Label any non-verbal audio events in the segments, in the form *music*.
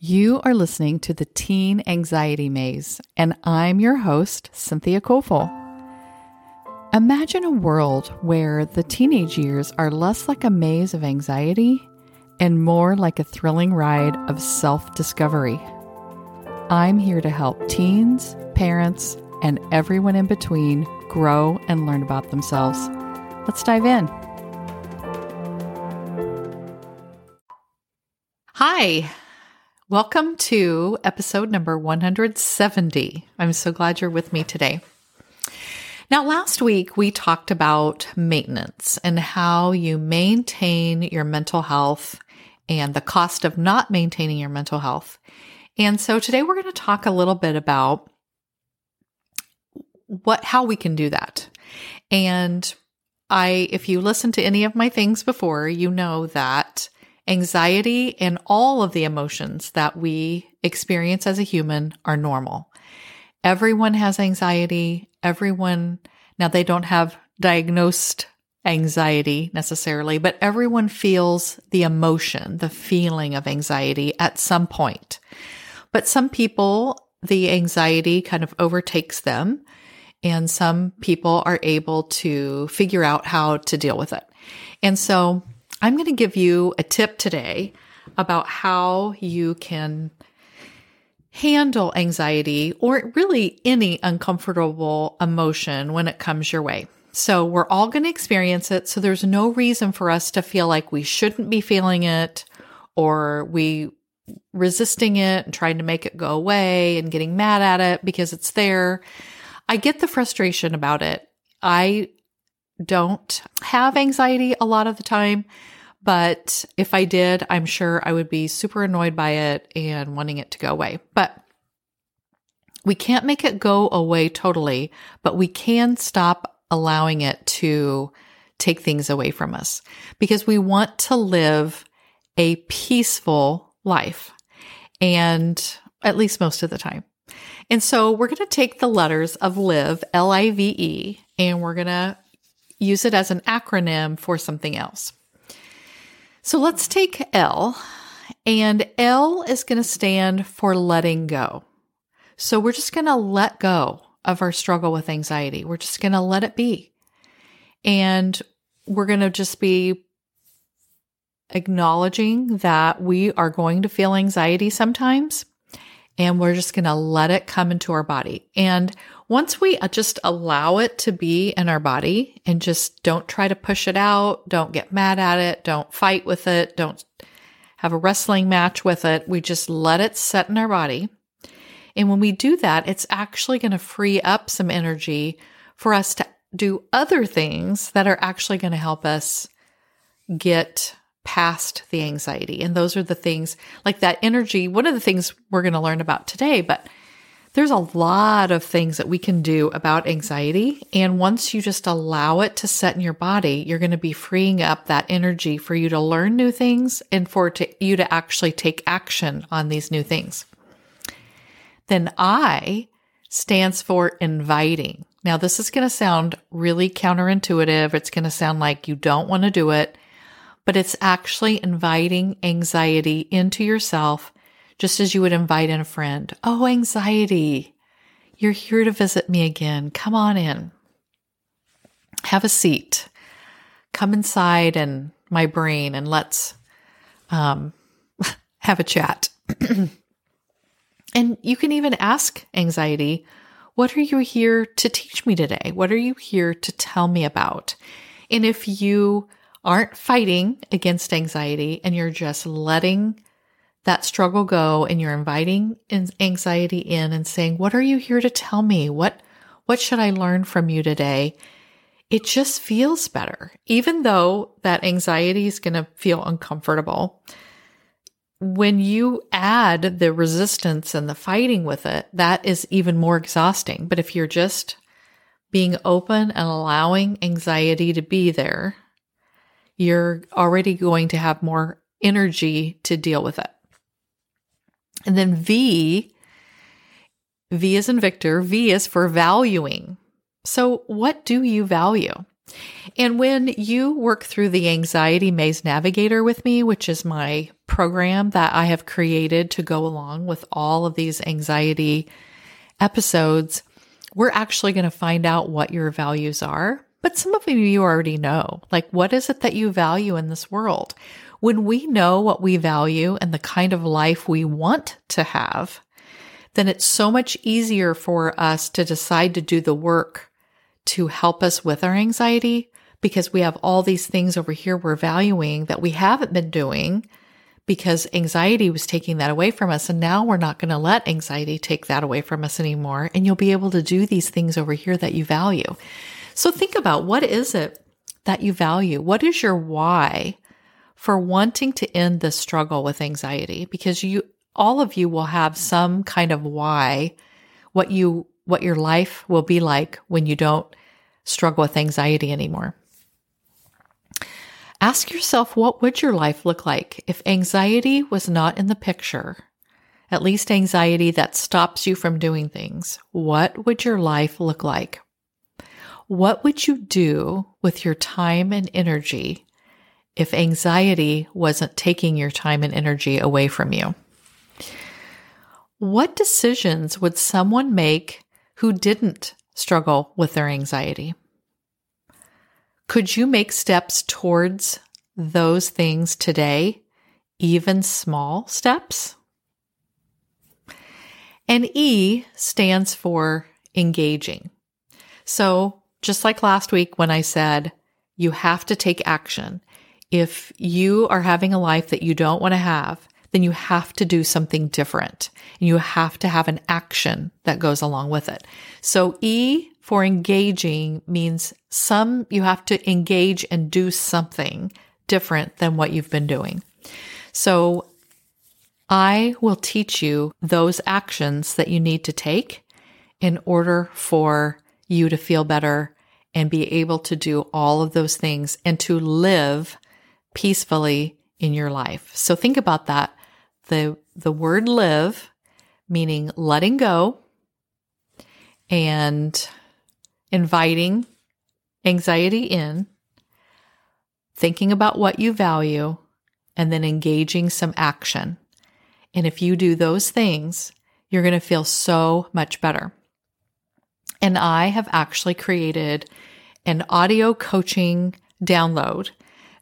You are listening to the Teen Anxiety Maze, and I'm your host, Cynthia Kofel. Imagine a world where the teenage years are less like a maze of anxiety and more like a thrilling ride of self discovery. I'm here to help teens, parents, and everyone in between grow and learn about themselves. Let's dive in. Hi. Welcome to episode number 170. I'm so glad you're with me today. Now, last week we talked about maintenance and how you maintain your mental health and the cost of not maintaining your mental health. And so today we're going to talk a little bit about what how we can do that. And I if you listen to any of my things before, you know that Anxiety and all of the emotions that we experience as a human are normal. Everyone has anxiety. Everyone, now they don't have diagnosed anxiety necessarily, but everyone feels the emotion, the feeling of anxiety at some point. But some people, the anxiety kind of overtakes them, and some people are able to figure out how to deal with it. And so I'm going to give you a tip today about how you can handle anxiety or really any uncomfortable emotion when it comes your way. So we're all going to experience it. So there's no reason for us to feel like we shouldn't be feeling it or we resisting it and trying to make it go away and getting mad at it because it's there. I get the frustration about it. I don't have anxiety a lot of the time, but if I did, I'm sure I would be super annoyed by it and wanting it to go away. But we can't make it go away totally, but we can stop allowing it to take things away from us because we want to live a peaceful life. And at least most of the time. And so we're going to take the letters of live, L I V E, and we're going to use it as an acronym for something else. So let's take L, and L is going to stand for letting go. So we're just going to let go of our struggle with anxiety. We're just going to let it be. And we're going to just be acknowledging that we are going to feel anxiety sometimes and we're just going to let it come into our body. And once we uh, just allow it to be in our body and just don't try to push it out, don't get mad at it, don't fight with it, don't have a wrestling match with it, we just let it set in our body. And when we do that, it's actually going to free up some energy for us to do other things that are actually going to help us get past the anxiety. And those are the things like that energy. One of the things we're going to learn about today, but there's a lot of things that we can do about anxiety. And once you just allow it to set in your body, you're going to be freeing up that energy for you to learn new things and for to, you to actually take action on these new things. Then I stands for inviting. Now, this is going to sound really counterintuitive. It's going to sound like you don't want to do it but it's actually inviting anxiety into yourself, just as you would invite in a friend. Oh, anxiety, you're here to visit me again. Come on in. Have a seat. Come inside and my brain and let's um, *laughs* have a chat. *clears throat* and you can even ask anxiety, what are you here to teach me today? What are you here to tell me about? And if you aren't fighting against anxiety and you're just letting that struggle go and you're inviting anxiety in and saying, "What are you here to tell me? What what should I learn from you today?" It just feels better. Even though that anxiety is going to feel uncomfortable. When you add the resistance and the fighting with it, that is even more exhausting. But if you're just being open and allowing anxiety to be there you're already going to have more energy to deal with it. And then V, V is in Victor, V is for valuing. So, what do you value? And when you work through the Anxiety Maze Navigator with me, which is my program that I have created to go along with all of these anxiety episodes, we're actually going to find out what your values are. But some of you already know. Like, what is it that you value in this world? When we know what we value and the kind of life we want to have, then it's so much easier for us to decide to do the work to help us with our anxiety because we have all these things over here we're valuing that we haven't been doing because anxiety was taking that away from us. And now we're not going to let anxiety take that away from us anymore. And you'll be able to do these things over here that you value. So think about what is it that you value? What is your why for wanting to end the struggle with anxiety? Because you, all of you will have some kind of why, what you, what your life will be like when you don't struggle with anxiety anymore. Ask yourself what would your life look like if anxiety was not in the picture? At least anxiety that stops you from doing things. What would your life look like? What would you do with your time and energy if anxiety wasn't taking your time and energy away from you? What decisions would someone make who didn't struggle with their anxiety? Could you make steps towards those things today, even small steps? And E stands for engaging. So, just like last week when I said you have to take action. If you are having a life that you don't want to have, then you have to do something different. And you have to have an action that goes along with it. So E for engaging means some, you have to engage and do something different than what you've been doing. So I will teach you those actions that you need to take in order for you to feel better and be able to do all of those things and to live peacefully in your life. So think about that. The, the word live, meaning letting go and inviting anxiety in, thinking about what you value, and then engaging some action. And if you do those things, you're going to feel so much better. And I have actually created an audio coaching download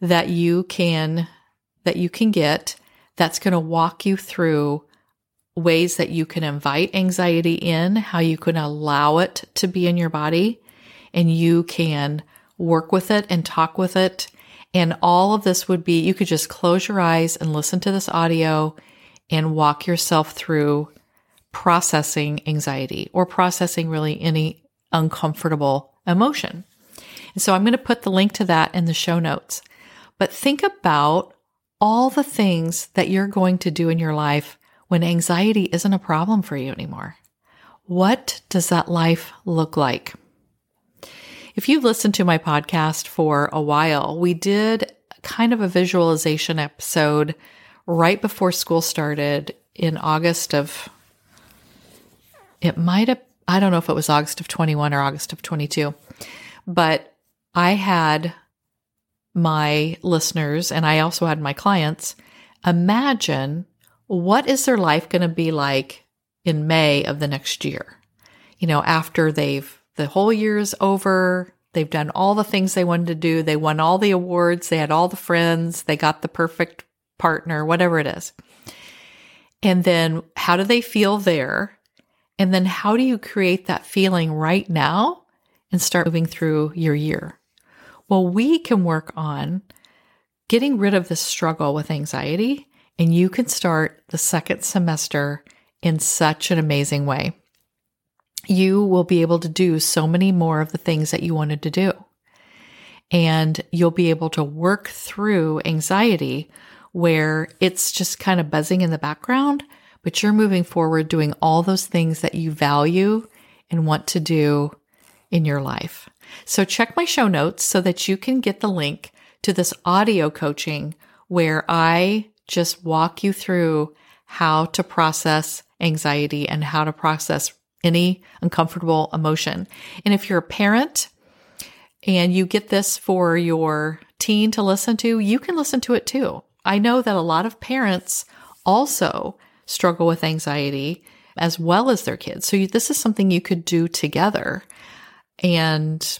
that you can that you can get that's going to walk you through ways that you can invite anxiety in, how you can allow it to be in your body, and you can work with it and talk with it. And all of this would be, you could just close your eyes and listen to this audio and walk yourself through processing anxiety or processing really any uncomfortable emotion. And so I'm going to put the link to that in the show notes. But think about all the things that you're going to do in your life when anxiety isn't a problem for you anymore. What does that life look like? If you've listened to my podcast for a while, we did kind of a visualization episode right before school started in August of, it might have, I don't know if it was August of 21 or August of 22, but I had my listeners and I also had my clients imagine what is their life going to be like in May of the next year? You know, after they've, the whole year's over, they've done all the things they wanted to do, they won all the awards, they had all the friends, they got the perfect partner, whatever it is. And then how do they feel there? And then how do you create that feeling right now and start moving through your year? Well, we can work on getting rid of the struggle with anxiety and you can start the second semester in such an amazing way. You will be able to do so many more of the things that you wanted to do. And you'll be able to work through anxiety where it's just kind of buzzing in the background, but you're moving forward doing all those things that you value and want to do in your life. So check my show notes so that you can get the link to this audio coaching where I just walk you through how to process anxiety and how to process any uncomfortable emotion. And if you're a parent, and you get this for your teen to listen to, you can listen to it too. I know that a lot of parents also struggle with anxiety as well as their kids. So this is something you could do together. And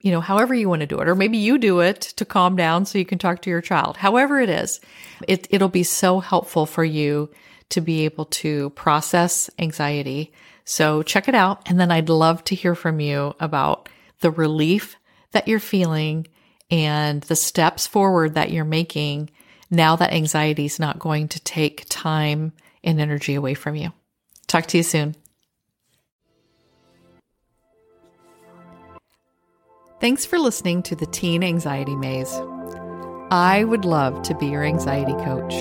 you know, however you want to do it, or maybe you do it to calm down so you can talk to your child. However it is, it, it'll be so helpful for you to be able to process anxiety. So check it out. And then I'd love to hear from you about the relief that you're feeling and the steps forward that you're making now that anxiety is not going to take time and energy away from you. Talk to you soon. Thanks for listening to the Teen Anxiety Maze. I would love to be your anxiety coach.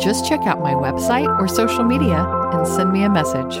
Just check out my website or social media and send me a message.